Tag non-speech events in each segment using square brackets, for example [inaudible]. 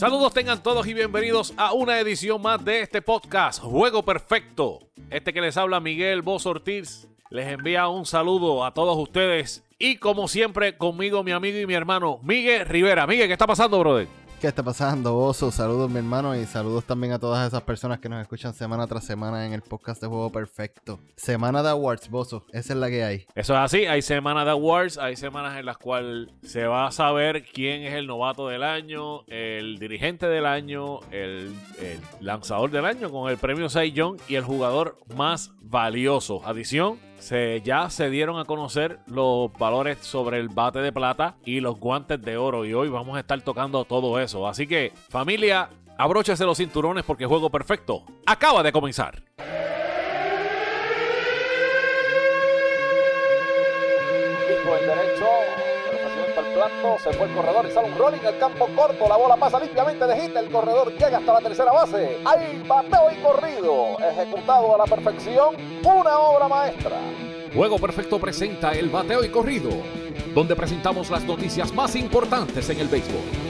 Saludos tengan todos y bienvenidos a una edición más de este podcast, Juego Perfecto. Este que les habla Miguel Boz Ortiz les envía un saludo a todos ustedes y como siempre conmigo mi amigo y mi hermano Miguel Rivera. Miguel, ¿qué está pasando, brother? ¿Qué está pasando, Oso? Saludos, mi hermano, y saludos también a todas esas personas que nos escuchan semana tras semana en el podcast de Juego Perfecto. Semana de Awards, Bozo, esa es la que hay. Eso es así, hay semana de Awards, hay semanas en las cuales se va a saber quién es el novato del año, el dirigente del año, el, el lanzador del año con el premio Cy y el jugador más valioso. Adición, se, ya se dieron a conocer los valores sobre el bate de plata y los guantes de oro. Y hoy vamos a estar tocando todo eso. Así que, familia, abróchese los cinturones porque Juego Perfecto acaba de comenzar. Se fue el corredor y sale un rolling al campo corto, la bola pasa limpiamente de hit, el corredor llega hasta la tercera base, hay bateo y corrido, ejecutado a la perfección, una obra maestra. Juego Perfecto presenta el bateo y corrido, donde presentamos las noticias más importantes en el béisbol.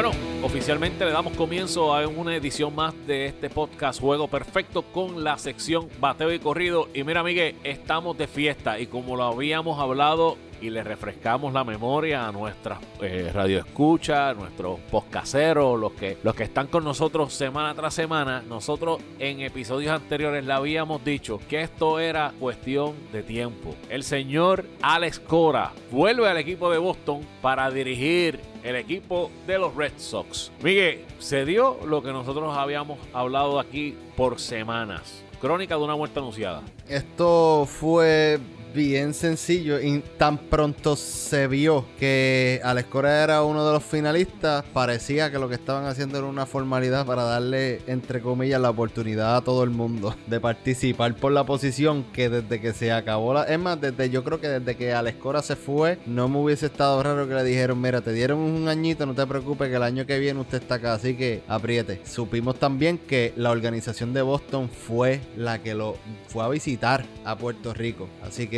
Bueno, oficialmente le damos comienzo a una edición más de este podcast Juego Perfecto con la sección Bateo y Corrido. Y mira, Miguel, estamos de fiesta y como lo habíamos hablado y le refrescamos la memoria a nuestras eh, radioescuchas, nuestros podcasteros, los que, los que están con nosotros semana tras semana. Nosotros en episodios anteriores le habíamos dicho que esto era cuestión de tiempo. El señor Alex Cora vuelve al equipo de Boston para dirigir el equipo de los Red Sox. Miguel, se dio lo que nosotros habíamos hablado aquí por semanas. Crónica de una muerte anunciada. Esto fue bien sencillo y tan pronto se vio que Alex Cora era uno de los finalistas, parecía que lo que estaban haciendo era una formalidad para darle, entre comillas, la oportunidad a todo el mundo de participar por la posición que desde que se acabó la... Es más, desde, yo creo que desde que Alex Cora se fue, no me hubiese estado raro que le dijeron, mira, te dieron un añito, no te preocupes que el año que viene usted está acá, así que apriete. Supimos también que la organización de Boston fue la que lo fue a visitar a Puerto Rico, así que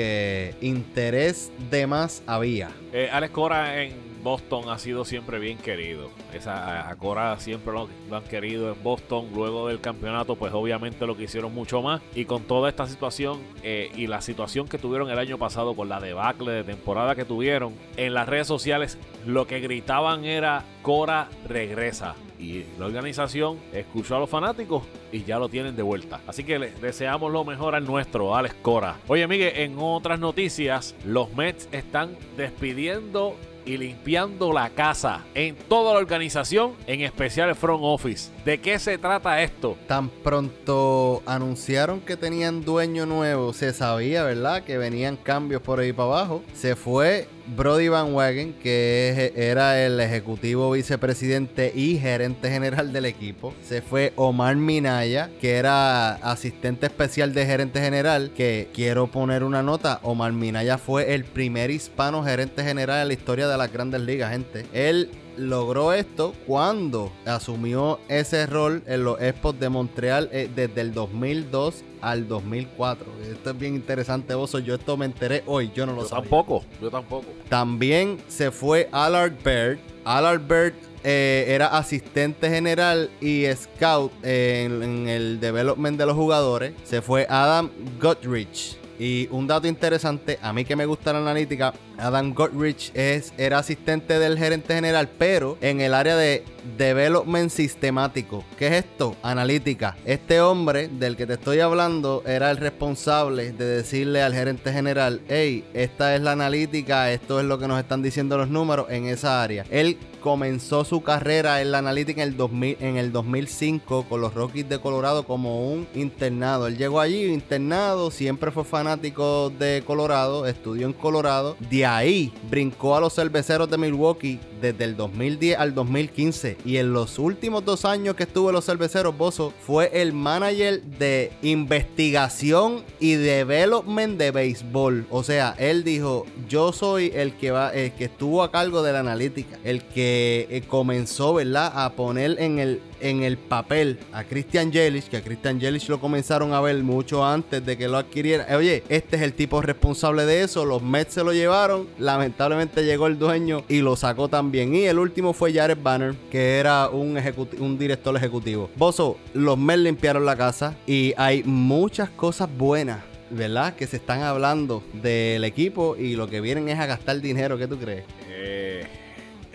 interés de más había. Eh, Alex Cora en Boston ha sido siempre bien querido. Esa, a Cora siempre lo, han querido en Boston. Luego del campeonato, pues obviamente lo quisieron mucho más. Y con toda esta situación eh, y la situación que tuvieron el año pasado con la debacle de temporada que tuvieron, en las redes sociales lo que gritaban era Cora regresa. Y la organización escuchó a los fanáticos y ya lo tienen de vuelta. Así que le deseamos lo mejor al nuestro, Alex Cora. Oye, Miguel, en otras noticias, los Mets están despidiendo y limpiando la casa en toda la organización, en especial el front office. ¿De qué se trata esto? Tan pronto anunciaron que tenían dueño nuevo, se sabía, ¿verdad? Que venían cambios por ahí para abajo. Se fue Brody Van Wagen, que era el ejecutivo vicepresidente y gerente general del equipo. Se fue Omar Minaya, que era asistente especial de gerente general. Que quiero poner una nota: Omar Minaya fue el primer hispano gerente general en la historia de las grandes ligas, gente. Él logró esto cuando asumió ese rol en los Expos de Montreal eh, desde el 2002 al 2004. Esto es bien interesante, Oso. Yo esto me enteré hoy, yo no lo yo sabía. Tampoco, yo tampoco. También se fue Allard Bird. Allard Bird eh, era asistente general y scout en, en el development de los jugadores. Se fue Adam Goodrich. Y un dato interesante, a mí que me gusta la analítica, Adam Goodrich es, era asistente del gerente general, pero en el área de development sistemático. ¿Qué es esto? Analítica. Este hombre del que te estoy hablando era el responsable de decirle al gerente general, hey, esta es la analítica, esto es lo que nos están diciendo los números en esa área. Él comenzó su carrera en la analítica en el, 2000, en el 2005 con los Rockies de Colorado como un internado. Él llegó allí internado, siempre fue fanático de Colorado, estudió en Colorado. De ahí brincó a los cerveceros de Milwaukee desde el 2010 al 2015. Y en los últimos dos años que estuvo en los cerveceros, Bozo fue el manager de investigación y development de béisbol. O sea, él dijo: Yo soy el que va, el que estuvo a cargo de la analítica, el que eh, comenzó, ¿verdad?, a poner en el en el papel a Christian Yelich, que a Christian Yelich lo comenzaron a ver mucho antes de que lo adquiriera. Oye, este es el tipo responsable de eso. Los Mets se lo llevaron. Lamentablemente llegó el dueño y lo sacó también Y el último fue Jared Banner, que era un, un director ejecutivo. Bozo, los Mets limpiaron la casa y hay muchas cosas buenas ¿verdad? Que se están hablando del equipo y lo que vienen es a gastar dinero. ¿Qué tú crees?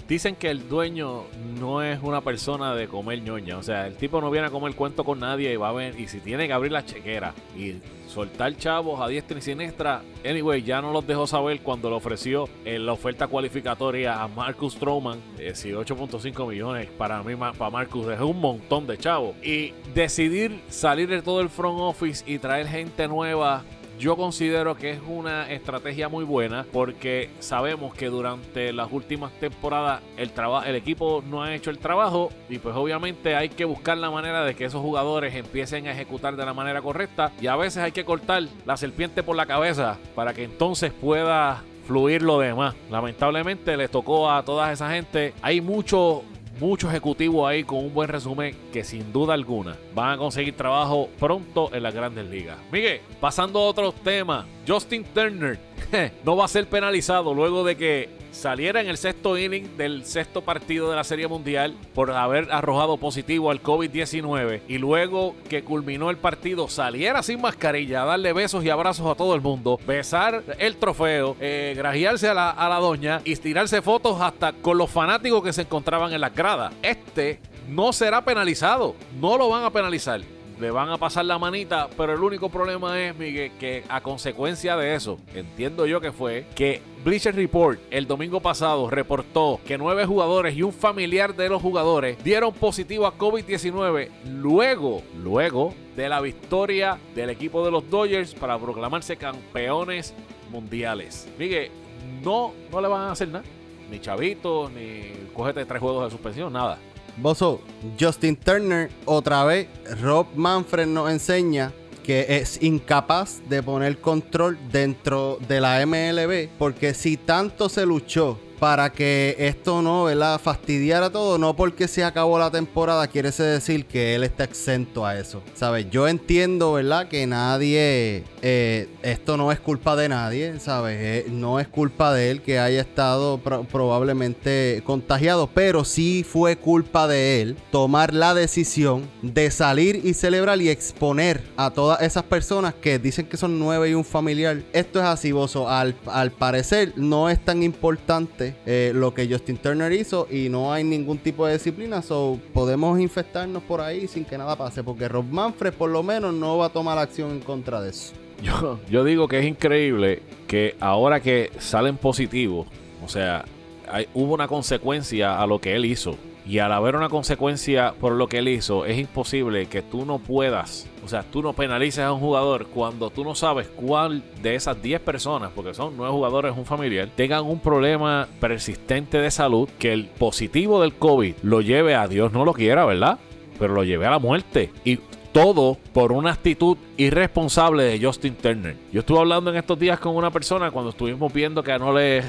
Eh, dicen que el dueño no es una persona de comer ñoña. O sea, el tipo no viene a comer cuento con nadie y va a ver. Y si tiene que abrir la chequera y soltar chavos a diestra y siniestra. Anyway, ya no los dejó saber cuando le ofreció en la oferta cualificatoria a Marcus Stroman. 18.5 millones para mí, para Marcus, es un montón de chavos. Y decidir salir de todo el front office y traer gente nueva yo considero que es una estrategia muy buena porque sabemos que durante las últimas temporadas el, el equipo no ha hecho el trabajo y pues obviamente hay que buscar la manera de que esos jugadores empiecen a ejecutar de la manera correcta y a veces hay que cortar la serpiente por la cabeza para que entonces pueda fluir lo demás. Lamentablemente les tocó a toda esa gente. Hay mucho muchos ejecutivos ahí con un buen resumen que sin duda alguna van a conseguir trabajo pronto en las grandes ligas. Miguel, pasando a otros temas, Justin Turner [laughs] no va a ser penalizado luego de que saliera en el sexto inning del sexto partido de la Serie Mundial por haber arrojado positivo al COVID-19 y luego que culminó el partido saliera sin mascarilla a darle besos y abrazos a todo el mundo, besar el trofeo, eh, grajearse a la, a la doña y tirarse fotos hasta con los fanáticos que se encontraban en las gradas. Este no será penalizado, no lo van a penalizar le van a pasar la manita, pero el único problema es, Miguel, que a consecuencia de eso, entiendo yo que fue que Bleacher Report el domingo pasado reportó que nueve jugadores y un familiar de los jugadores dieron positivo a COVID-19 luego, luego de la victoria del equipo de los Dodgers para proclamarse campeones mundiales. Miguel, no, no le van a hacer nada. Ni chavitos, ni cógete tres juegos de suspensión, nada. Bozo, Justin Turner, otra vez, Rob Manfred nos enseña que es incapaz de poner control dentro de la MLB, porque si tanto se luchó para que esto no, ¿verdad? Fastidiara todo, no porque se acabó la temporada, quiere decir que él está exento a eso. ¿Sabes? Yo entiendo, ¿verdad? Que nadie, eh, esto no es culpa de nadie, ¿sabes? Eh, no es culpa de él que haya estado probablemente contagiado, pero sí fue culpa de él tomar la decisión de salir y celebrar y exponer a todas esas personas que dicen que son nueve y un familiar. Esto es así. Al, al parecer no es tan importante eh, lo que Justin Turner hizo y no hay ningún tipo de disciplina, so podemos infectarnos por ahí sin que nada pase, porque Rob Manfred por lo menos no va a tomar acción en contra de eso. Yo, digo que es increíble que ahora que salen positivos, o sea, hubo una consecuencia a lo que él hizo. Y al haber una consecuencia por lo que él hizo, es imposible que tú no puedas, o sea, tú no penalices a un jugador cuando tú no sabes cuál de esas 10 personas, porque son 9 jugadores, un familiar, tengan un problema persistente de salud, que el positivo del COVID lo lleve a Dios no lo quiera, ¿verdad? Pero lo lleve a la muerte. Y todo por una actitud irresponsable de Justin Turner. Yo estuve hablando en estos días con una persona cuando estuvimos viendo que no le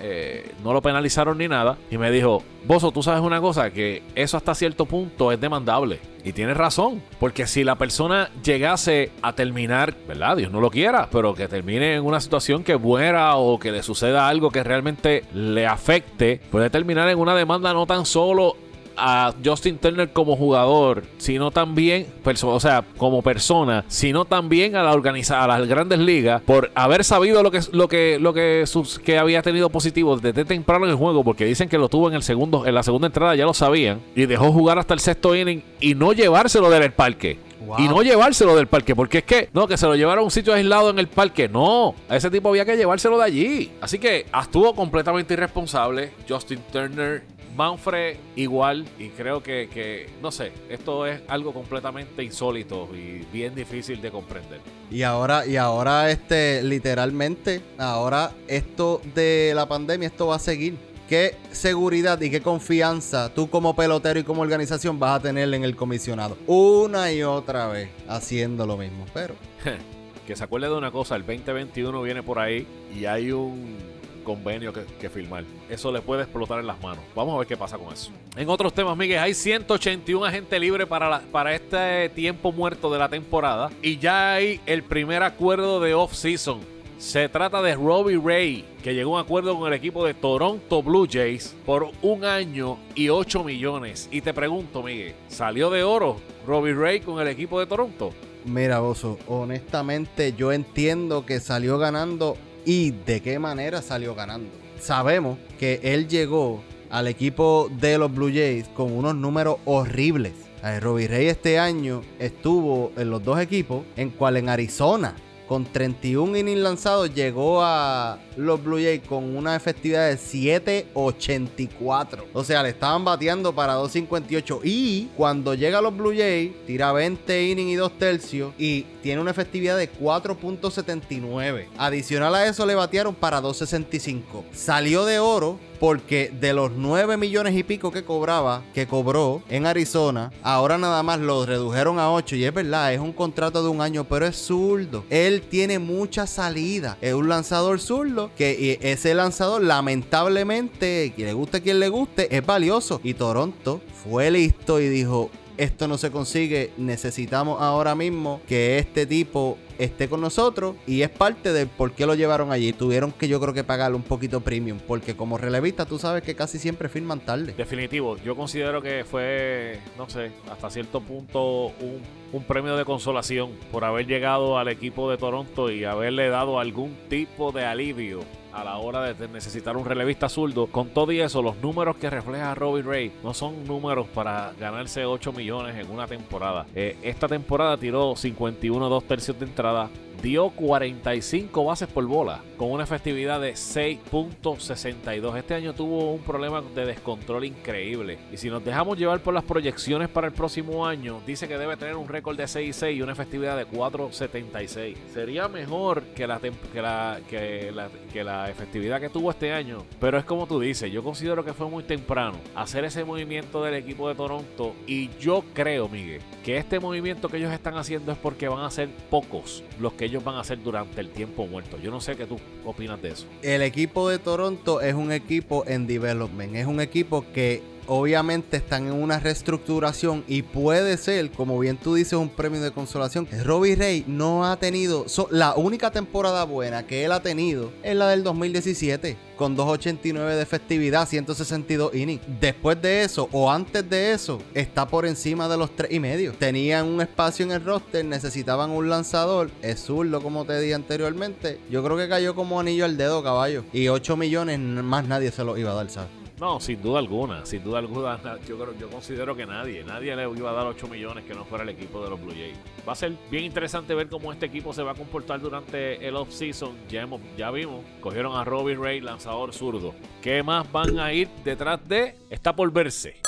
eh, no lo penalizaron ni nada. Y me dijo, Bozo, tú sabes una cosa, que eso hasta cierto punto es demandable. Y tienes razón, porque si la persona llegase a terminar, ¿verdad? Dios no lo quiera, pero que termine en una situación que muera o que le suceda algo que realmente le afecte, puede terminar en una demanda no tan solo a Justin Turner como jugador, sino también, o sea, como persona, sino también a la organizada, a las grandes ligas, por haber sabido lo que lo que lo que, sus, que había tenido positivo desde temprano en el juego, porque dicen que lo tuvo en el segundo, en la segunda entrada, ya lo sabían, y dejó jugar hasta el sexto inning y no llevárselo del parque. Y no llevárselo del parque, porque es que, no, que se lo llevaron a un sitio aislado en el parque. No, a ese tipo había que llevárselo de allí. Así que estuvo completamente irresponsable. Justin Turner Manfred igual y creo que, no sé, esto es algo completamente insólito y bien difícil de comprender. Y ahora, y ahora este, literalmente, ahora esto de la pandemia, esto va a seguir. ¿Qué seguridad y qué confianza tú como pelotero y como organización vas a tener en el comisionado? Una y otra vez haciendo lo mismo, pero... [laughs] que se acuerde de una cosa, el 2021 viene por ahí y hay un convenio que, firmar. Eso le puede explotar en las manos. Vamos a ver qué pasa con eso. En otros temas, Miguel, hay 181 agentes libres para, para este tiempo muerto de la temporada y ya hay el primer acuerdo de off-season Se trata de Robbie Ray, que llegó a un acuerdo con el equipo de Toronto Blue Jays por un año y 8 millones. Y te pregunto, Miguel, ¿salió de oro Robbie Ray con el equipo de Toronto? Mira, Bozo, honestamente yo entiendo que salió ganando y de qué manera salió ganando. Sabemos que él llegó al equipo de los Blue Jays con unos números horribles. Robbie Ray este año estuvo en los dos equipos, en cual en Arizona con 31 innings lanzados llegó a los Blue Jays con una efectividad de 7.84. O sea, le estaban bateando para 2.58. Y cuando llega a los Blue Jays, tira 20 innings y 2 tercios y tiene una efectividad de 4.79. Adicional a eso le batearon para 2.65. Salió de oro porque de los 9 millones y pico que cobraba, que cobró en Arizona, ahora nada más lo redujeron a 8. Y es verdad, es un contrato de un año, pero es zurdo. Él tiene mucha salida. Es un lanzador zurdo que ese lanzador, lamentablemente, que le guste a quien le guste, es valioso. Y Toronto fue listo y dijo: Esto no se consigue, necesitamos ahora mismo que este tipo esté con nosotros y es parte de por qué lo llevaron allí. Tuvieron que yo creo que pagarle un poquito premium porque como relevista tú sabes que casi siempre firman tarde. Definitivo, yo considero que fue, no sé, hasta cierto punto un, un premio de consolación por haber llegado al equipo de Toronto y haberle dado algún tipo de alivio a la hora de necesitar un relevista zurdo. Con todo y eso, los números que refleja Robbie Ray no son números para ganarse 8 millones en una temporada. Eh, esta temporada tiró 51 2 tercios de entrada, dio 45 bases por bola con una efectividad de 6.62. Este año tuvo un problema de descontrol increíble. Y si nos dejamos llevar por las proyecciones para el próximo año, dice que debe tener un récord de 6.6 y una efectividad de 4.76. Sería mejor que la, que, la, que, la, que la efectividad que tuvo este año. Pero es como tú dices, yo considero que fue muy temprano hacer ese movimiento del equipo de Toronto. Y yo creo, Miguel, que este movimiento que ellos están haciendo es porque van a ser pocos los que ellos van a hacer durante el tiempo muerto. Yo no sé qué tú opinas de eso. El equipo de Toronto es un equipo en development, es un equipo que obviamente están en una reestructuración y puede ser, como bien tú dices, un premio de consolación. Robbie Ray no ha tenido, la única temporada buena que él ha tenido es la del 2017, con 2.89 de efectividad, 162 innings. Después de eso, o antes de eso, está por encima de los 3 y medio. Tenían un espacio en el roster, necesitaban un lanzador, es zurdo, como te dije anteriormente. Yo creo que cayó como anillo al dedo, caballo. Y 8 millones más nadie se lo iba a dar, ¿sabes? No, sin duda alguna, sin duda alguna, [laughs] yo, yo considero que nadie, nadie le iba a dar 8 millones que no fuera el equipo de los Blue Jays. Va a ser bien interesante ver cómo este equipo se va a comportar durante el off-season. Ya, ya vimos, cogieron a Robin Ray, lanzador zurdo. ¿Qué más van a ir detrás de? Está por verse.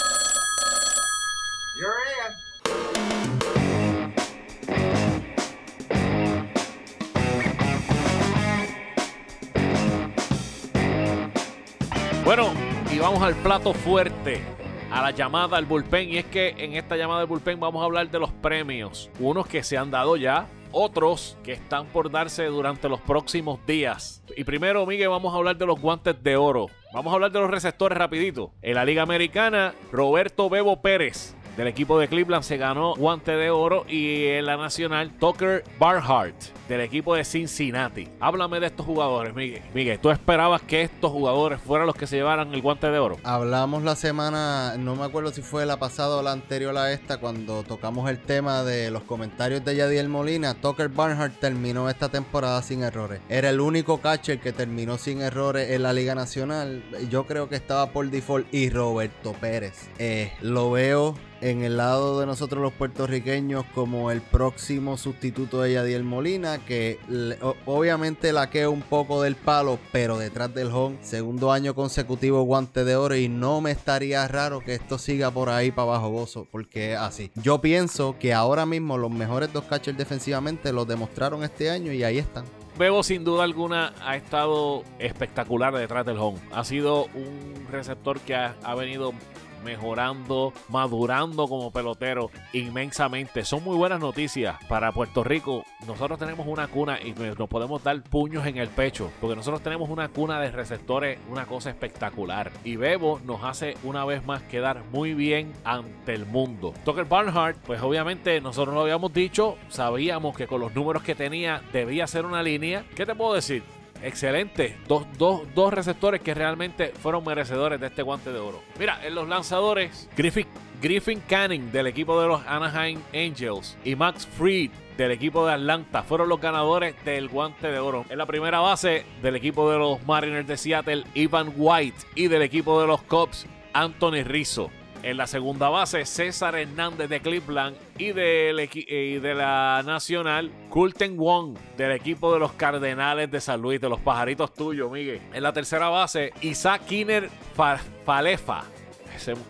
Bueno, vamos al plato fuerte, a la llamada al bullpen. Y es que en esta llamada al bullpen vamos a hablar de los premios. Unos que se han dado ya, otros que están por darse durante los próximos días. Y primero, Miguel, vamos a hablar de los guantes de oro. Vamos a hablar de los receptores rapidito. En la Liga Americana, Roberto Bebo Pérez del equipo de Cleveland se ganó guante de oro y en la nacional Tucker Barhart del equipo de Cincinnati. Háblame de estos jugadores, Miguel. Miguel, ¿tú esperabas que estos jugadores fueran los que se llevaran el guante de oro? Hablamos la semana, no me acuerdo si fue la pasada o la anterior a esta, cuando tocamos el tema de los comentarios de Yadiel Molina. Tucker Barnhart terminó esta temporada sin errores. Era el único catcher que terminó sin errores en la Liga Nacional. Yo creo que estaba por default y Roberto Pérez. Eh, lo veo en el lado de nosotros los puertorriqueños como el próximo sustituto de Yadiel Molina, que obviamente laquea un poco del palo, pero detrás del home, segundo año consecutivo guante de oro y no me estaría raro que esto siga por ahí para abajo, gozo, porque así. Yo pienso que ahora mismo los mejores dos catchers defensivamente lo demostraron este año y ahí están. Bebo sin duda alguna ha estado espectacular detrás del home. Ha sido un receptor que ha, ha venido mejorando, madurando como pelotero inmensamente. Son muy buenas noticias para Puerto Rico. Nosotros tenemos una cuna y nos podemos dar puños en el pecho, porque nosotros tenemos una cuna de receptores, una cosa espectacular. Y Bebo nos hace una vez más quedar muy bien ante el mundo. Tucker Barnhart, pues obviamente nosotros lo habíamos dicho, sabíamos que con los números que tenía debía ser una línea. ¿Qué te puedo decir? Excelente. Dos, dos, dos, receptores que realmente fueron merecedores de este guante de oro. Mira, en los lanzadores, Griffin, Griffin Canning del equipo de los Anaheim Angels y Max Fried del equipo de Atlanta fueron los ganadores del guante de oro. En la primera base del equipo de los Mariners de Seattle, Ivan White y del equipo de los Cubs, Anthony Rizzo. En la segunda base, César Hernández de Cleveland y, de la Nacional, Kulten Wong del equipo de los Cardenales de San Luis, de los pajaritos tuyos, Miguel. En la tercera base, Isaac Kiner Falefa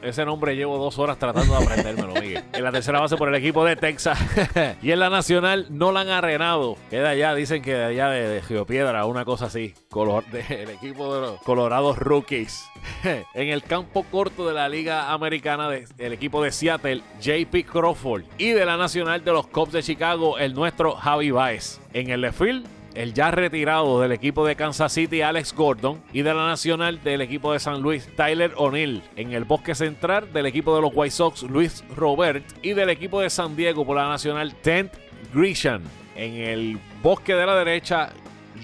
ese, nombre llevo dos horas tratando de aprendérmelo, Miguel. [laughs] En la tercera base por el equipo de Texas. [laughs] y en la nacional, Nolan Arenado. Queda allá, dicen que de allá de, de Geopiedra, una cosa así. Color, del equipo de los Colorados Rookies. [laughs] en el campo corto de la Liga Americana del equipo de Seattle, JP Crawford. Y de la nacional de los Cubs de Chicago, el nuestro Javi Baez. En el left field, el ya retirado del equipo de Kansas City, Alex Gordon, y de la nacional del equipo de San Luis, Tyler O'Neill. En el bosque central del equipo de los White Sox, Luis Robert, y del equipo de San Diego por la nacional, Tent Grisham. En el bosque de la derecha,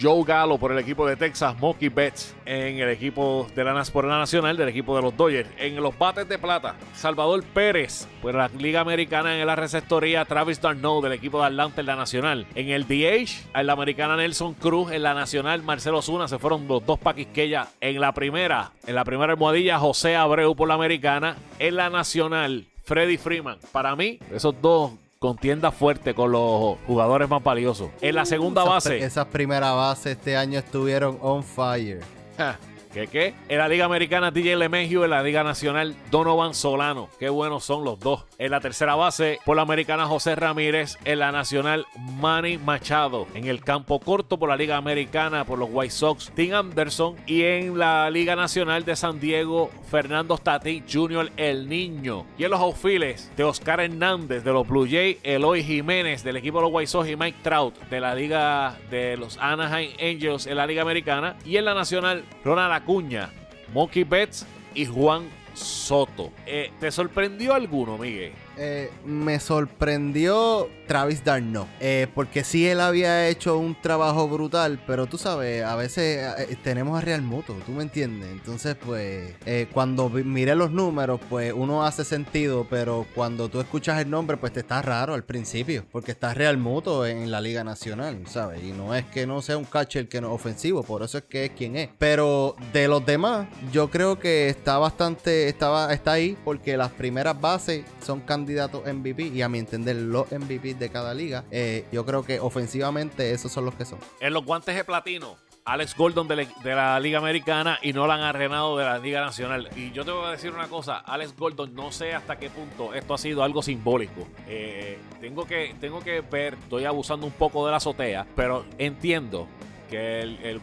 Joe Gallo por el equipo de Texas, Mookie Betts en el equipo de la, por la Nacional del equipo de los Dodgers. En los bates de plata, Salvador Pérez por la Liga Americana en la receptoría, Travis Darno del equipo de Atlanta en la Nacional. En el DH, en la Americana Nelson Cruz, en la Nacional Marcelo Zuna, se fueron los dos paquisqueya. En la primera, en la primera almohadilla, José Abreu por la Americana. En la Nacional, Freddy Freeman. Para mí, esos dos contienda fuerte con los jugadores más valiosos. En la segunda base. Esas primeras bases este año estuvieron on fire. ¿Qué qué? En la Liga Americana DJ LeMahieu, en la Liga Nacional Donovan Solano. Qué buenos son los dos. En la tercera base, por la Americana José Ramírez, en la Nacional Manny Machado. En el campo corto por la Liga Americana por los White Sox, Tim Anderson. Y en la Liga Nacional de San Diego, Fernando Stati Jr. El Niño. Y en los outfields de Oscar Hernández de los Blue Jays, Eloy Jiménez del equipo de los White Sox y Mike Trout de la Liga de los Anaheim Angels en la Liga Americana. Y en la Nacional, Ronald Cuña, Monkey Betts y Juan Soto. Eh, ¿Te sorprendió alguno, Miguel? Eh, me sorprendió Travis Darno. Eh, porque sí él había hecho un trabajo brutal, pero tú sabes, a veces eh, tenemos a Real Muto, tú me entiendes. Entonces, pues, cuando miré los números, pues uno hace sentido, pero cuando tú escuchas el nombre, pues te está raro al principio, porque está Real Muto en la Liga Nacional, ¿sabes? Y no es que no sea un catcher que no ofensivo, por eso es que es quien es. Pero de los demás, yo creo que está bastante, estaba, está ahí, porque las primeras bases son candidatos candidatos MVP y a mi entender los MVP de cada liga. Eh, yo creo que ofensivamente esos son los que son. En los guantes de platino. Alex Gordon de, la Liga Americana y Nolan Arenado de la Liga Nacional. Y yo te voy a decir una cosa, Alex Gordon, no sé hasta qué punto esto ha sido algo simbólico. Eh, tengo, que, tengo que ver, estoy abusando un poco de la azotea, pero entiendo que el,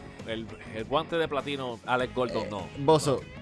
guante de platino, Alex Gordon, no. Bozo, no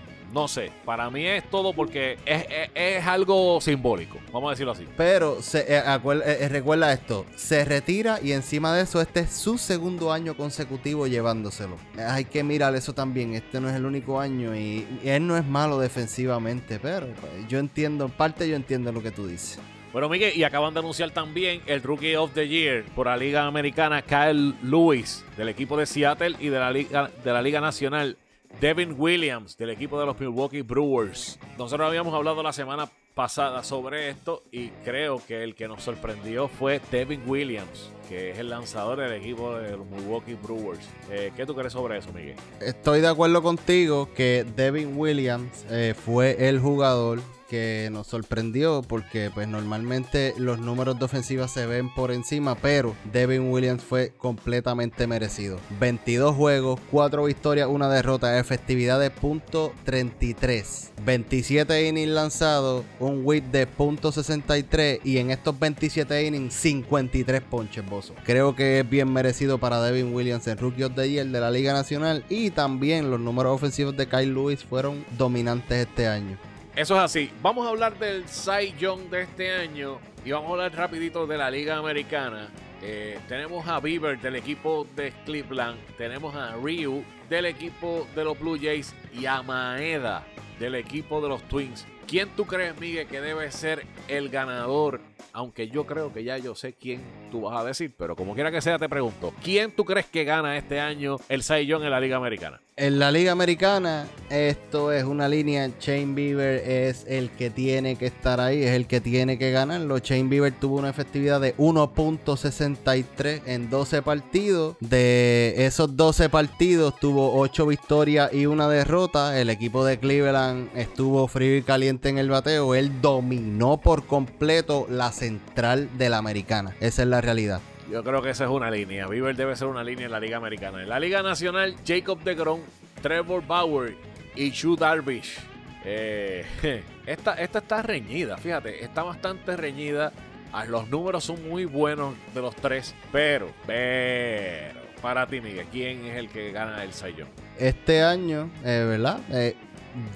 sé, para mí es todo porque es, algo simbólico, vamos a decirlo así. Pero se, eh, eh, eh, recuerda esto, se retira y encima de eso este es su segundo año consecutivo llevándoselo. Hay que mirar eso también, este no es el único año y, él no es malo defensivamente, pero pues, yo entiendo, en parte yo entiendo lo que tú dices. Bueno, Miguel, y acaban de anunciar también el Rookie of the Year por la Liga Americana, Kyle Lewis, del equipo de Seattle y de la Liga, de la Liga Nacional, Devin Williams del equipo de los Milwaukee Brewers. Nosotros habíamos hablado la semana pasada sobre esto y creo que el que nos sorprendió fue Devin Williams, que es el lanzador del equipo de los Milwaukee Brewers. Eh, ¿Qué tú crees sobre eso, Miguel? Estoy de acuerdo contigo que Devin Williams eh, fue el jugador que nos sorprendió porque pues normalmente los números de ofensiva se ven por encima, pero Devin Williams fue completamente merecido. 22 juegos, 4 victorias, una derrota, efectividad de .33, 27 innings lanzados, un whip de .63 y en estos 27 innings 53 ponches, Creo que es bien merecido para Devin Williams en Rookie of the Year de la Liga Nacional y también los números ofensivos de Kyle Lewis fueron dominantes este año. Eso es así. Vamos a hablar del Cy Young de este año y vamos a hablar rapidito de la Liga Americana. Eh, tenemos a Bieber del equipo de Cleveland, tenemos a Ryu del equipo de los Blue Jays y a Maeda del equipo de los Twins. ¿Quién tú crees, Miguel, que debe ser el ganador? Aunque yo creo que ya yo sé quién tú vas a decir, pero como quiera que sea, te pregunto: ¿quién tú crees que gana este año el Young en la Liga Americana? En la Liga Americana, esto es una línea. Shane Bieber es el que tiene que estar ahí, es el que tiene que ganarlo. Shane Bieber tuvo una efectividad de 1.63 en 12 partidos. De esos 12 partidos, tuvo 8 victorias y una derrota. El equipo de Cleveland estuvo frío y caliente en el bateo. Él dominó por completo la central de la americana. Esa es la realidad. Yo creo que esa es una línea. Bieber debe ser una línea en la Liga Americana. En la Liga Nacional, Jacob DeGrom, Trevor Bauer y Shu Darvish. Eh, [laughs] esta, esta está reñida, fíjate, está bastante reñida. Ah, los números son muy buenos de los tres, pero, pero, para ti, Miguel, ¿quién es el que gana el Sayón? Este año, eh, ¿verdad? Eh,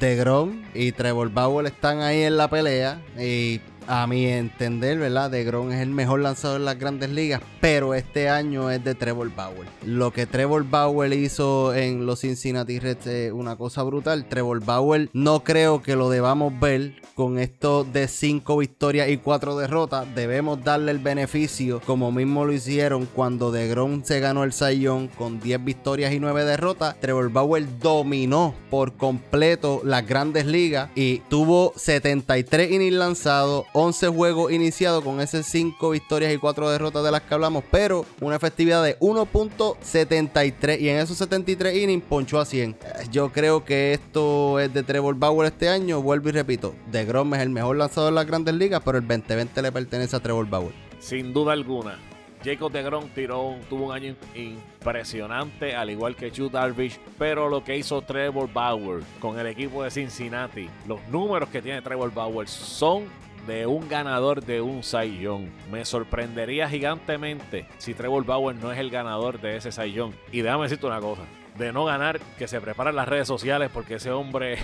DeGrom y Trevor Bauer están ahí en la pelea y a mi entender, ¿verdad? DeGrom es el mejor lanzador en las grandes ligas, pero este año es de Trevor Bauer. Lo que Trevor Bauer hizo en los Cincinnati Reds es una cosa brutal. Trevor Bauer no creo que lo debamos ver con esto de 5 victorias y 4 derrotas. Debemos darle el beneficio, como mismo lo hicieron cuando DeGrom se ganó el Sayón con 10 victorias y 9 derrotas. Trevor Bauer dominó por completo las grandes ligas y tuvo 73 innings lanzados, 11 juegos iniciados con esas 5 victorias y 4 derrotas de las que hablamos, pero una efectividad de 1.73 y en esos 73 innings ponchó a 100. Yo creo que esto es de Trevor Bauer este año, vuelvo y repito, de Grom es el mejor lanzador de las grandes ligas, pero el 2020 le pertenece a Trevor Bauer. Sin duda alguna. Jacob DeGrom tiró, tuvo un año impresionante, al igual que Chu Darvish, pero lo que hizo Trevor Bauer con el equipo de Cincinnati, los números que tiene Trevor Bauer son de un ganador de un Cy. Me sorprendería gigantemente si Trevor Bauer no es el ganador de ese Cy. Y déjame decirte una cosa. De no ganar, que se preparen las redes sociales porque ese hombre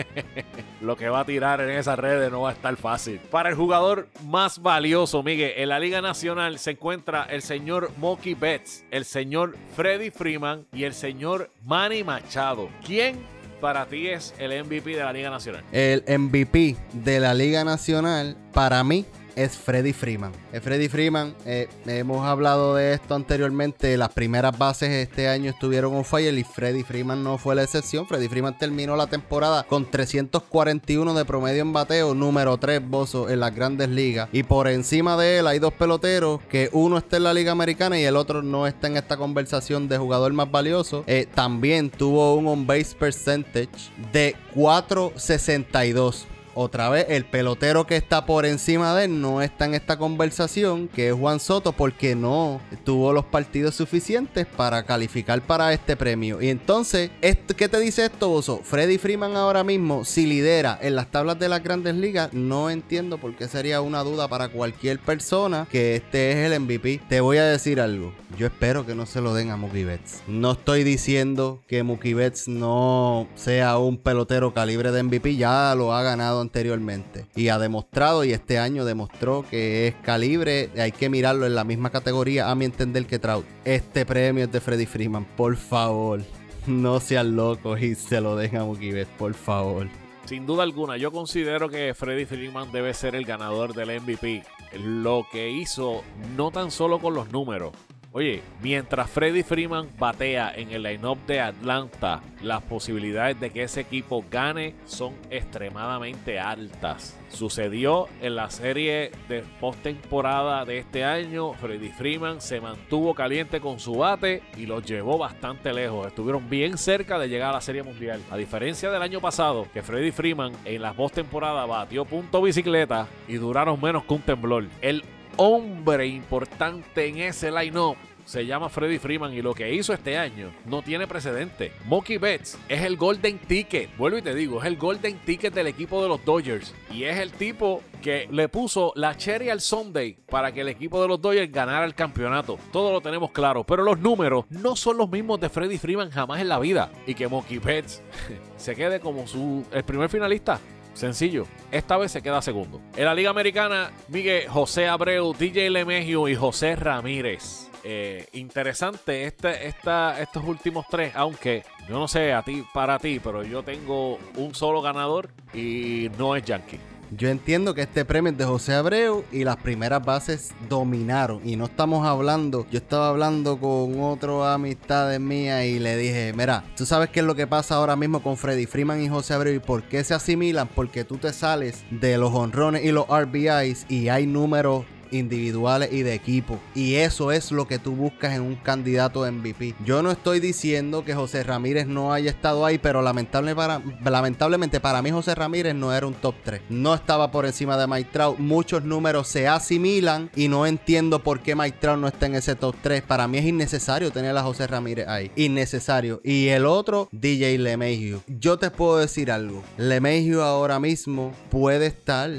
[laughs] lo que va a tirar en esas redes no va a estar fácil. Para el jugador más valioso, Miguel, en la Liga Nacional se encuentra el señor Mookie Betts, el señor Freddy Freeman y el señor Manny Machado. ¿Quién para ti es el MVP de la Liga Nacional? El MVP de la Liga Nacional, para mí, es Freddy Freeman. Eh, Freddy Freeman, eh, hemos hablado de esto anteriormente. Las primeras bases este año estuvieron on fire y Freddy Freeman no fue la excepción. Freddy Freeman terminó la temporada con 341 de promedio en bateo, número 3 bozo en las grandes ligas. Y por encima de él hay dos peloteros que uno está en la Liga Americana y el otro no está en esta conversación de jugador más valioso. Eh, también tuvo un on base percentage de 462 otra vez el pelotero que está por encima de él no está en esta conversación, que es Juan Soto, porque no tuvo los partidos suficientes para calificar para este premio. Y entonces, ¿qué te dice esto, Bozo? Freddy Freeman ahora mismo, si lidera en las tablas de las grandes ligas, no entiendo por qué sería una duda para cualquier persona que este es el MVP. Te voy a decir algo. Yo espero que no se lo den a Mookie Betts. No estoy diciendo que Mookie Betts no sea un pelotero calibre de MVP, ya lo ha ganado anteriormente. Y ha demostrado, y este año demostró que es calibre. Hay que mirarlo en la misma categoría, a mi entender, que Trout. Este premio es de Freddy Freeman, por favor. No sean locos y se lo dejen a Mookie por favor. Sin duda alguna, yo considero que Freddy Freeman debe ser el ganador del MVP. Lo que hizo, no tan solo con los números, Oye, mientras Freddy Freeman batea en el line-up de Atlanta, las posibilidades de que ese equipo gane son extremadamente altas. Sucedió en la serie de postemporada de este año. Freddy Freeman se mantuvo caliente con su bate y lo llevó bastante lejos. Estuvieron bien cerca de llegar a la serie mundial. A diferencia del año pasado, que Freddy Freeman en la postemporada batió punto bicicleta y duraron menos que un temblor. El hombre importante en ese line-up. Se llama Freddy Freeman y lo que hizo este año no tiene precedente. Mookie Betts es el Golden Ticket, vuelvo y te digo, es el Golden Ticket del equipo de los Dodgers. Y es el tipo que le puso la cherry al Sunday para que el equipo de los Dodgers ganara el campeonato. Todo lo tenemos claro, pero los números no son los mismos de Freddy Freeman jamás en la vida. Y que Mookie Betts [laughs] se quede como su el primer finalista Sencillo. Esta vez se queda segundo. En la Liga Americana, Miguel José Abreu, DJ Lemegio y José Ramírez. Eh, interesante este, esta, estos últimos tres, aunque yo no sé a ti, para ti, pero yo tengo un solo ganador y no es Yankee. Yo entiendo que este premio es de José Abreu y las primeras bases dominaron. Y no estamos hablando, yo estaba hablando con otro amistades mías y le dije, mira, tú sabes qué es lo que pasa ahora mismo con Freddy Freeman y José Abreu y por qué se asimilan, porque tú te sales de los honrones y los RBIs y hay números individuales y de equipo. Y eso es lo que tú buscas en un candidato MVP. Yo no estoy diciendo que José Ramírez no haya estado ahí, pero lamentablemente para mí José Ramírez no era un top 3. No estaba por encima de Mike. Muchos números se asimilan y no entiendo por qué Mike no está en ese top 3. Para mí es innecesario tener a José Ramírez ahí. Innecesario. Y el otro, DJ LeMahieu. Yo te puedo decir algo. LeMahieu ahora mismo puede estar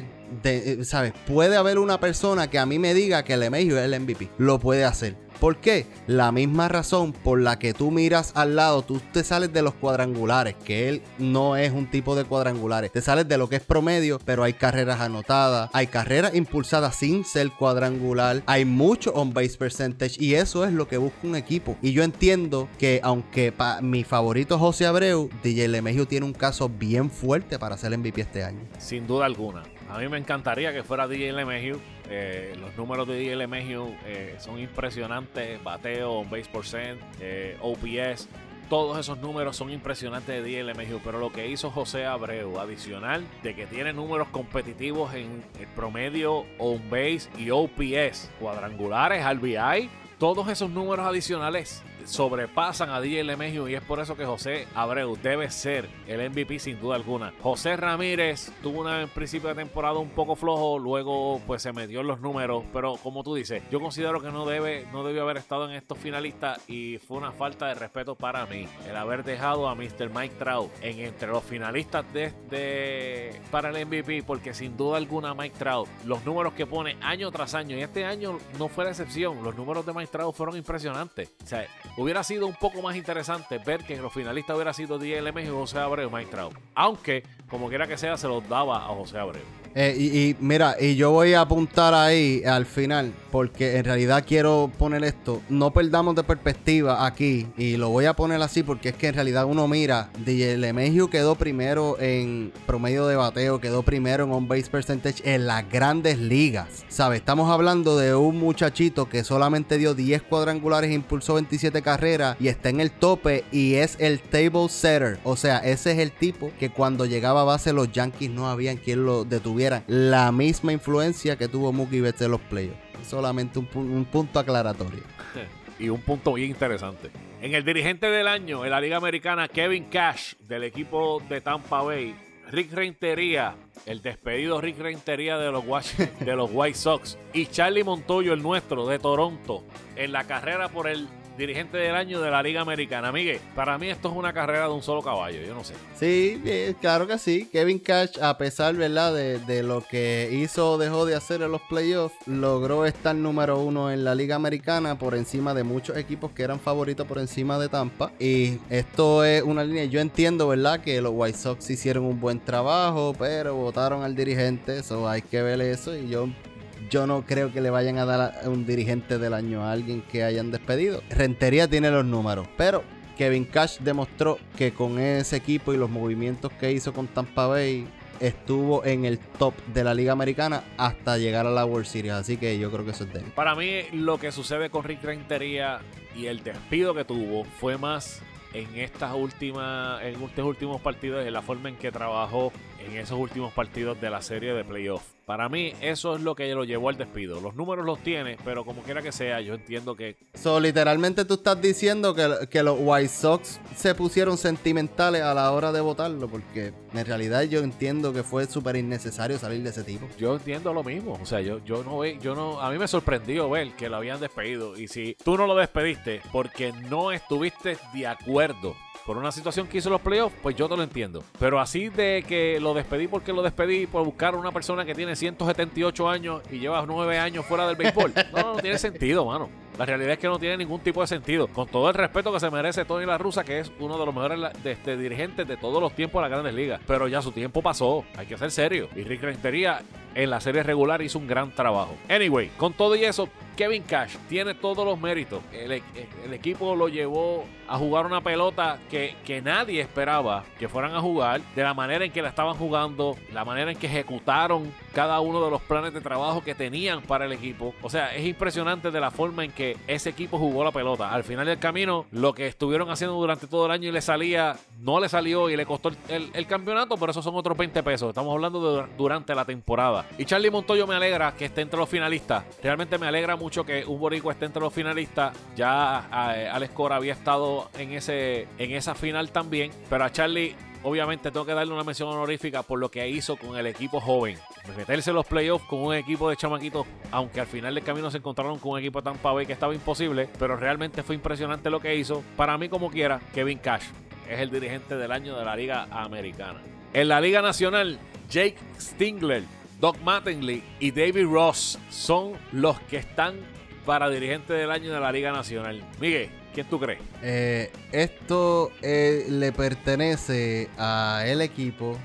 de, eh, ¿sabes? Puede haber una persona que a mí me diga que LeMahieu es el MVP. Lo puede hacer. ¿Por qué? La misma razón por la que tú miras al lado, tú te sales de los cuadrangulares, que él no es un tipo de cuadrangulares. Te sales de lo que es promedio, pero hay carreras anotadas, hay carreras impulsadas sin ser cuadrangular, hay mucho on base percentage y eso es lo que busca un equipo. Y yo entiendo que aunque mi favorito José Abreu, DJ LeMahieu tiene un caso bien fuerte para ser MVP este año. Sin duda alguna. A mí me encantaría que fuera DJ LeMahieu. Eh, los números de DJ LeMahieu eh, son impresionantes. Bateo, base percent, eh, OPS. Todos esos números son impresionantes de DJ LeMahieu. Pero lo que hizo José Abreu, adicional de que tiene números competitivos en el promedio, on base y OPS, cuadrangulares, RBI, todos esos números adicionales sobrepasan a DJ LeMahieu y es por eso que José Abreu debe ser el MVP sin duda alguna. José Ramírez tuvo una en principio de temporada un poco flojo, luego pues se metió en los números, pero como tú dices, yo considero que no debe no debió haber estado en estos finalistas y fue una falta de respeto para mí el haber dejado a Mr. Mike Trout en entre los finalistas de, para el MVP porque sin duda alguna Mike Trout los números que pone año tras año y este año no fue la excepción, los números de Mike Trout fueron impresionantes. Hubiera sido un poco más interesante ver que en los finalistas hubiera sido DLM y José Abreu Mike. Aunque, como quiera que sea, se los daba a José Abreu. Eh, y, mira, y yo voy a apuntar ahí al final, porque en realidad quiero poner esto. No perdamos de perspectiva aquí, y lo voy a poner así porque es que en realidad uno mira, DJ LeMahieu quedó primero en promedio de bateo, quedó primero en on-base percentage en las grandes ligas. ¿Sabes? Estamos hablando de un muchachito que solamente dio 10 cuadrangulares, impulsó 27 carreras y está en el tope y es el table setter. O sea, ese es el tipo que cuando llegaba a base los Yankees no habían quien lo detuviera la misma influencia que tuvo Mookie Betts en los playoffs. Solamente un, punto aclaratorio. y un punto bien interesante. En el dirigente del año en la Liga Americana, Kevin Cash, del equipo de Tampa Bay, Rick Rentería, el despedido Rick Rentería de los, [laughs] de los White Sox, y Charlie Montoyo, el nuestro, de Toronto, en la carrera por el dirigente del año de la Liga Americana. Miguel, para mí esto es una carrera de un solo caballo, yo no sé. Sí, claro que sí. Kevin Cash, a pesar, ¿verdad?, de, lo que hizo o dejó de hacer en los playoffs, logró estar número uno en la Liga Americana por encima de muchos equipos que eran favoritos por encima de Tampa. Y esto es una línea, yo entiendo, ¿verdad?, que los White Sox hicieron un buen trabajo, pero votaron al dirigente, eso hay que ver eso. Y yo yo no creo que le vayan a dar a un dirigente del año a alguien que hayan despedido. Rentería tiene los números, pero Kevin Cash demostró que con ese equipo y los movimientos que hizo con Tampa Bay estuvo en el top de la Liga Americana hasta llegar a la World Series. Así que yo creo que eso es de él. Para mí, lo que sucede con Rick Rentería y el despido que tuvo fue más en estas últimas en estos últimos partidos en la forma en que trabajó en esos últimos partidos de la serie de playoff. Para mí, eso es lo que lo llevó al despido. Los números los tiene, pero como quiera que sea, yo entiendo que. So, literalmente tú estás diciendo que, que los White Sox se pusieron sentimentales a la hora de votarlo, porque en realidad yo entiendo que fue súper innecesario salir de ese tipo. Yo entiendo lo mismo. O sea, yo, yo no yo no. A mí me sorprendió ver que lo habían despedido. Y si tú no lo despediste porque no estuviste de acuerdo por una situación que hizo los playoffs, pues yo te lo entiendo. Pero así de que lo despedí porque lo despedí por buscar una persona que tiene 178 años y lleva 9 años fuera del béisbol. No, no tiene sentido, mano. La realidad es que no tiene ningún tipo de sentido. Con todo el respeto que se merece Tony La Russa, que es uno de los mejores este, dirigentes de todos los tiempos de las grandes ligas. Pero ya su tiempo pasó. Hay que ser serio. Y Rick Rentería en la serie regular hizo un gran trabajo. Anyway, con todo y eso, Kevin Cash tiene todos los méritos. El, el, equipo lo llevó a jugar una pelota que, que, nadie esperaba que fueran a jugar, de la manera en que la estaban jugando, la manera en que ejecutaron cada uno de los planes de trabajo que tenían para el equipo. O sea, es impresionante de la forma en que ese equipo jugó la pelota. Al final del camino, lo que estuvieron haciendo durante todo el año y le salía, no le salió y le costó el, campeonato, pero esos son otros 20 pesos. Estamos hablando durante la temporada. Y Charlie Montoyo me alegra que esté entre los finalistas. Realmente me alegra mucho que un boricua esté entre los finalistas. Ya eh, Alex Cora había estado en, ese, en esa final también. Pero a Charlie obviamente tengo que darle una mención honorífica por lo que hizo con el equipo joven. Meterse los playoffs con un equipo de chamaquitos, aunque al final del camino se encontraron con un equipo tan pave que estaba imposible, pero realmente fue impresionante lo que hizo. Para mí, como quiera, Kevin Cash es el dirigente del año de la Liga Americana. En la Liga Nacional, Jake Stingler Doc Mattingly y David Ross son los que están para dirigente del año de la Liga Nacional. Miguel, ¿quién tú crees? Eh, esto eh, le pertenece a el equipo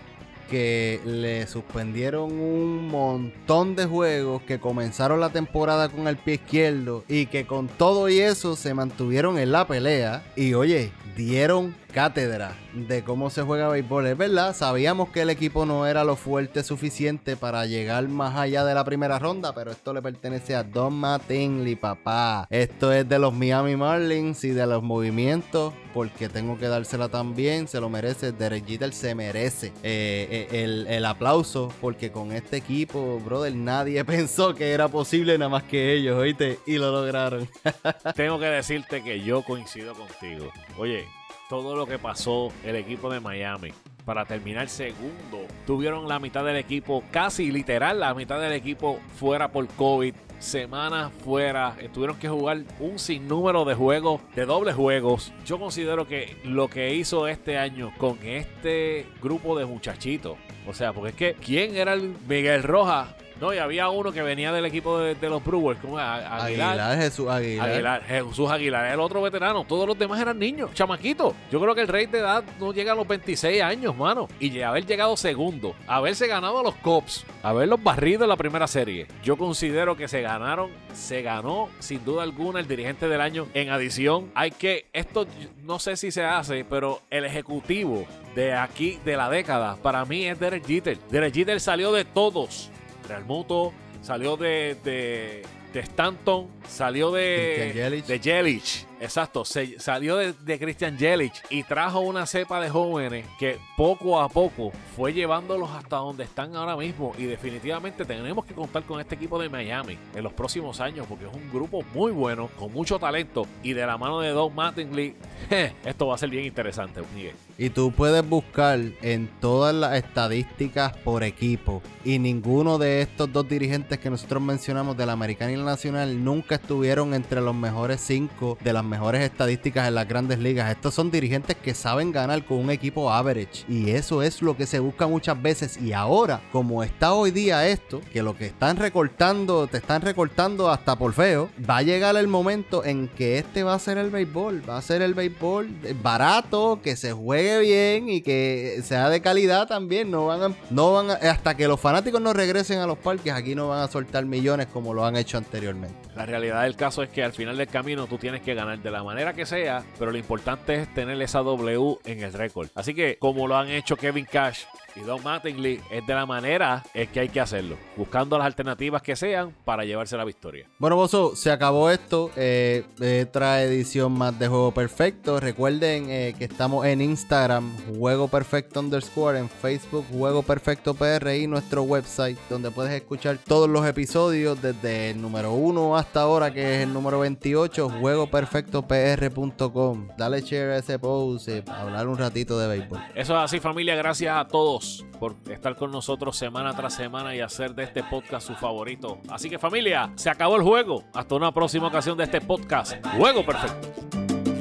que le suspendieron un montón de juegos que comenzaron la temporada con el pie izquierdo y que con todo y eso se mantuvieron en la pelea. Y oye, dieron cátedra de cómo se juega béisbol. Es verdad, sabíamos que el equipo no era lo fuerte suficiente para llegar más allá de la primera ronda, pero esto le pertenece a Don Mattingly, papá. Esto es de los Miami Marlins y de los movimientos, porque tengo que dársela también, se lo merece. Derek Jeter se merece eh, eh, el, el aplauso, porque con este equipo, brother, nadie [laughs] pensó que era posible nada más que ellos, ¿oíste? Y lo lograron. [laughs] tengo que decirte que yo coincido contigo. Oye, todo lo que pasó el equipo de Miami para terminar segundo. Tuvieron la mitad del equipo, casi literal, la mitad del equipo fuera por COVID. Semanas fuera, tuvieron que jugar un sinnúmero de juegos, de dobles juegos. Yo considero que lo que hizo este año con este grupo de muchachitos, o sea, porque es que, ¿quién era el Miguel Rojas? No, y había uno que venía del equipo de, los Brewers, como Aguilar, Aguilar. Jesús Aguilar. Aguilar. Jesús Aguilar, el otro veterano. Todos los demás eran niños, chamaquitos. Yo creo que el rey de edad no llega a los 26 años, mano. Y haber llegado segundo, haberse ganado a los Cops, haberlos barrido en la primera serie. Yo considero que se ganaron, se ganó sin duda alguna el dirigente del año. En adición, hay que, esto no sé si se hace, pero el ejecutivo de aquí, de la década, para mí es Derek Jeter. Derek Jeter salió de todos Real Muto, salió de, de, de Stanton, salió de, de Jelich Exacto, se salió de, Christian Jelic y trajo una cepa de jóvenes que poco a poco fue llevándolos hasta donde están ahora mismo. Y definitivamente tenemos que contar con este equipo de Miami en los próximos años porque es un grupo muy bueno, con mucho talento. Y de la mano de Doug Mattingly, esto va a ser bien interesante, Miguel. Y tú puedes buscar en todas las estadísticas por equipo. Y ninguno de estos dos dirigentes que nosotros mencionamos de la Americana y la Nacional nunca estuvieron entre los mejores cinco de las mejores estadísticas en las grandes ligas. Estos son dirigentes que saben ganar con un equipo average. Y eso es lo que se busca muchas veces. Y ahora, como está hoy día esto, que lo que están recortando, te están recortando hasta por feo, va a llegar el momento en que este va a ser el béisbol. Va a ser el béisbol barato, que se juegue bien y que sea de calidad también. No van a, no van hasta que los fanáticos no regresen a los parques, aquí no van a soltar millones como lo han hecho anteriormente. La realidad del caso es que al final del camino tú tienes que ganar de la manera que sea, pero lo importante es tener esa W en el récord. Así que, como lo han hecho Kevin Cash y Don Mattingly es de la manera es que hay que hacerlo, buscando las alternativas que sean para llevarse la victoria. Bueno, Bozo, se acabó esto. Eh, otra edición más de Juego Perfecto. Recuerden eh, que estamos en Instagram, Juego Perfecto underscore, en Facebook, Juego Perfecto PR y nuestro website, donde puedes escuchar todos los episodios desde el número 1 hasta ahora, que es el número 28, juegoperfectopr.com. Dale share a ese post, eh, hablar un ratito de béisbol. Eso es así, familia. Gracias a todos por estar con nosotros semana tras semana y hacer de este podcast su favorito. Así que familia, se acabó el juego. Hasta una próxima ocasión de este podcast. Juego perfecto.